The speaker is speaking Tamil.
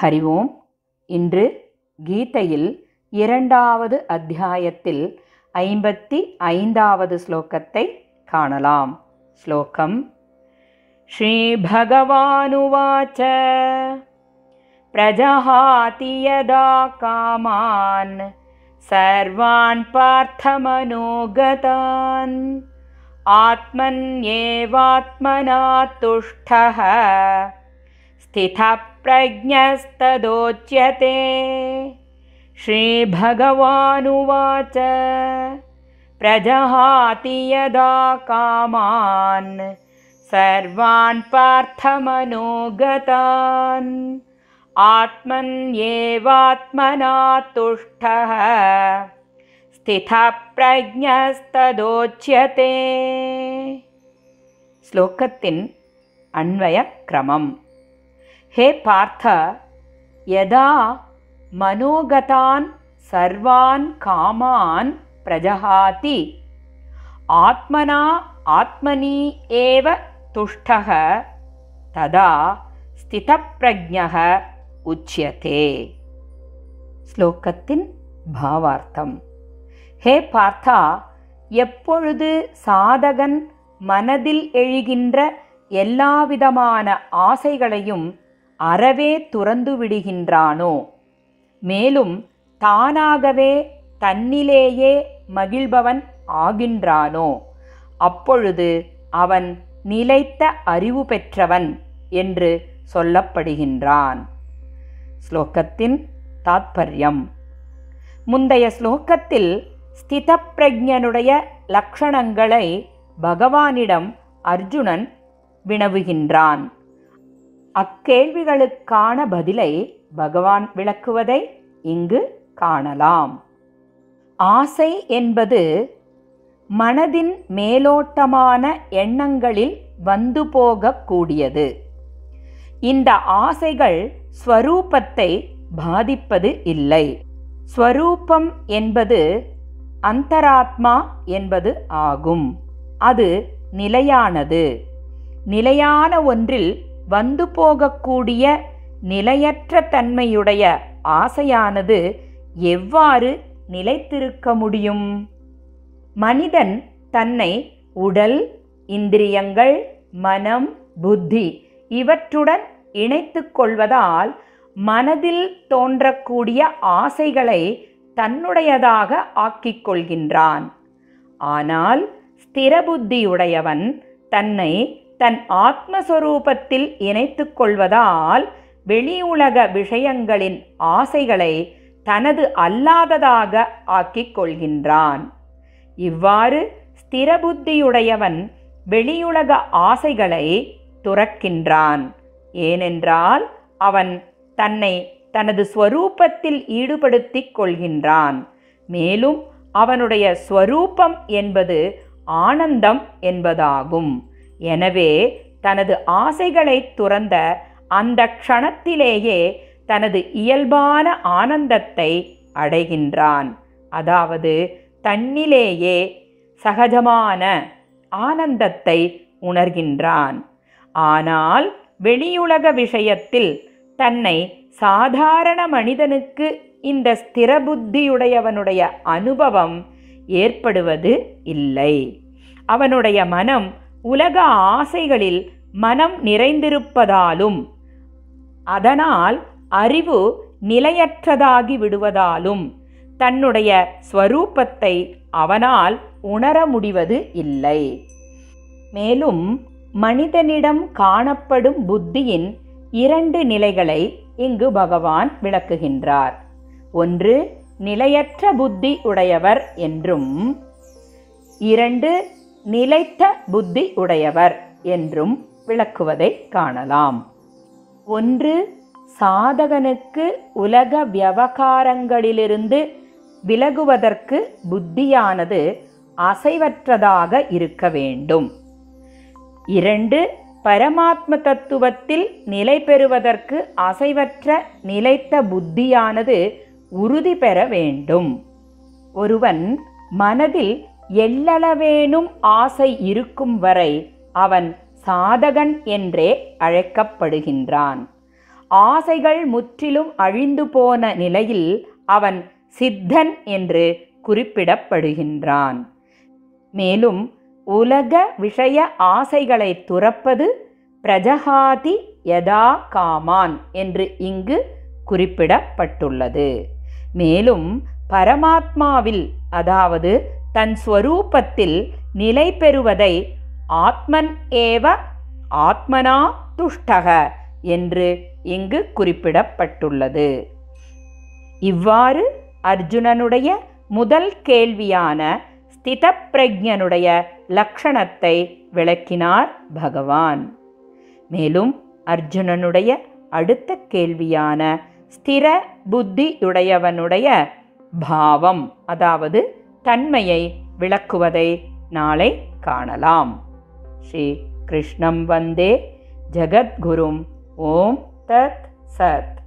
ஹரி ஓம் இன்று கீதையில் இரண்டாவது அத்தியாயத்தில் ஐம்பத்தி ஐந்தாவது ஸ்லோகத்தை காணலாம் ஸ்லோகம் श्रीभगवानुवाच प्रजहाति यदा कामान् सर्वान् पार्थमनोगतान् आत्मन्येवात्मना तुष्टः स्थिथप्रज्ञस्तदोच्यते श्रीभगवानुवाच प्रजहाति यदा कामान् सर्वान् पार्थमनोगतान्। आत्मन्येवात्मना तुष्टः स्थिथप्रज्ञस्तदोच्यते श्लोकतिन् अन्वयक्रमम्। ஹே பார்த்த யதா மனோகதான் சர்வான் காமான் பிரஜஹாதி. ஆத்மனா ஆத்மனி ஏவ துஷ்டக ததா ஸ்திதப்பிரஜக உச்சியதே. ஸ்லோகத்தின் பாவார்த்தம். ஹே பார்த்தா எப்பொழுது சாதகன் மனதில் எழுகின்ற எல்லாவிதமான ஆசைகளையும் அறவே துறந்து விடுகின்றானோ? மேலும் தானாகவே தன்னிலேயே மகிழ்பவன் ஆகின்றானோ? அப்பொழுது அவன் நிலைத்த அறிவு பெற்றவன் என்று சொல்லப்படுகின்றான். ஸ்லோகத்தின் தாத்பரியம். முந்தைய ஸ்லோகத்தில் ஸ்திதப்பிரஜனுடைய லக்ஷணங்களை பகவானிடம் அர்ஜுனன் வினவுகின்றான். அக்கேள்விகளுக்கான பதிலை பகவான் விளக்குவதை இங்கு காணலாம். ஆசை என்பது மனதின் மேலோட்டமான எண்ணங்களில் வந்து போகக்கூடியது. இந்த ஆசைகள் ஸ்வரூபத்தை பாதிப்பது இல்லை. ஸ்வரூபம் என்பது அந்தராத்மா என்பது ஆகும். அது நிலையானது. நிலையான ஒன்றில் வந்து போகக்கூடிய நிலையற்ற தன்மையுடைய ஆசையானது எவ்வாறு நிலைத்திருக்க முடியும்? மனிதன் தன்னை உடல் இந்திரியங்கள் மனம் புத்தி இவற்றுடன் இணைத்து கொள்வதால் மனதில் தோன்றக்கூடிய ஆசைகளை தன்னுடையதாக ஆக்கிக் கொள்கின்றான். ஆனால் ஸ்திரபுத்தியுடையவன் தன்னை தன் ஆத்மஸ்வரூபத்தில் இணைத்து கொள்வதால் வெளியுலக விஷயங்களின் ஆசைகளை தனது அல்லாததாக ஆக்கிக் கொள்கின்றான். இவ்வாறு ஸ்திரபுத்தியுடையவன் வெளியுலக ஆசைகளை துறக்கின்றான். ஏனென்றால் அவன் தன்னை தனது ஸ்வரூபத்தில் ஈடுபடுத்திக் கொள்கின்றான். மேலும் அவனுடைய ஸ்வரூபம் என்பது ஆனந்தம் என்பதாகும். எனவே தனது ஆசைகளை துறந்த அந்த க்ஷணத்திலேயே தனது இயல்பான ஆனந்தத்தை அடைகின்றான். அதாவது தன்னிலேயே சகஜமான ஆனந்தத்தை உணர்கின்றான். ஆனால் வெளியுலக விஷயத்தில் தன்னை சாதாரண மனிதனுக்கு இந்த ஸ்திரபுத்தியுடையவனுடைய அனுபவம் ஏற்படுவது இல்லை. அவனுடைய மனம் உலக ஆசைகளில் மனம் நிறைந்திருப்பதாலும் அதனால் அறிவு நிலையற்றதாகி விடுவதாலும் தன்னுடைய ஸ்வரூபத்தை அவனால் உணர முடிவது இல்லை. மேலும் மனிதனிடம் காணப்படும் புத்தியின் இரண்டு நிலைகளை இங்கு பகவான் விளக்குகின்றார். ஒன்று நிலையற்ற புத்தி உடையவர் என்றும் இரண்டு நிலைத்த புத்தி உடையவர் என்றும் விளக்குவதை காணலாம். ஒன்று சாதகனுக்கு உலக விவகாரங்களிலிருந்து விலகுவதற்கு புத்தியானது அசைவற்றதாக இருக்க வேண்டும். இரண்டு பரமாத்ம தத்துவத்தில் நிலை பெறுவதற்கு அசைவற்ற நிலைத்த புத்தியானது உறுதி பெற வேண்டும். ஒருவன் மனதில் எள்ளளவேனும் ஆசை இருக்கும் வரை அவன் சாதகன் என்றே அழைக்கப்படுகின்றான். ஆசைகள் முற்றிலும் அழிந்து போன நிலையில் அவன் சித்தன் என்று குறிப்பிடப்படுகின்றான். மேலும் உலக விஷய ஆசைகளை துறப்பது பிரஜகாதி யதா காமான் என்று இங்கு குறிப்பிடப்பட்டுள்ளது. மேலும் பரமாத்மாவில் அதாவது தன் ஸ்வரூபத்தில் நிலை பெறுவதை ஆத்மன் ஏவ ஆத்மனா துஷ்டக என்று இங்கு குறிப்பிடப்பட்டுள்ளது. இவ்வாறு அர்ஜுனனுடைய முதல் கேள்வியான ஸ்திதப்பிரஜனுடைய லக்ஷணத்தை விளக்கினார் பகவான். மேலும் அர்ஜுனனுடைய அடுத்த கேள்வியான ஸ்திர புத்தியுடையவனுடைய பாவம் அதாவது தன்மையை விளக்குவதை நாளை காணலாம். ஸ்ரீ கிருஷ்ணம் வந்தே ஜகத்குரும் ஓம் தத் சத்.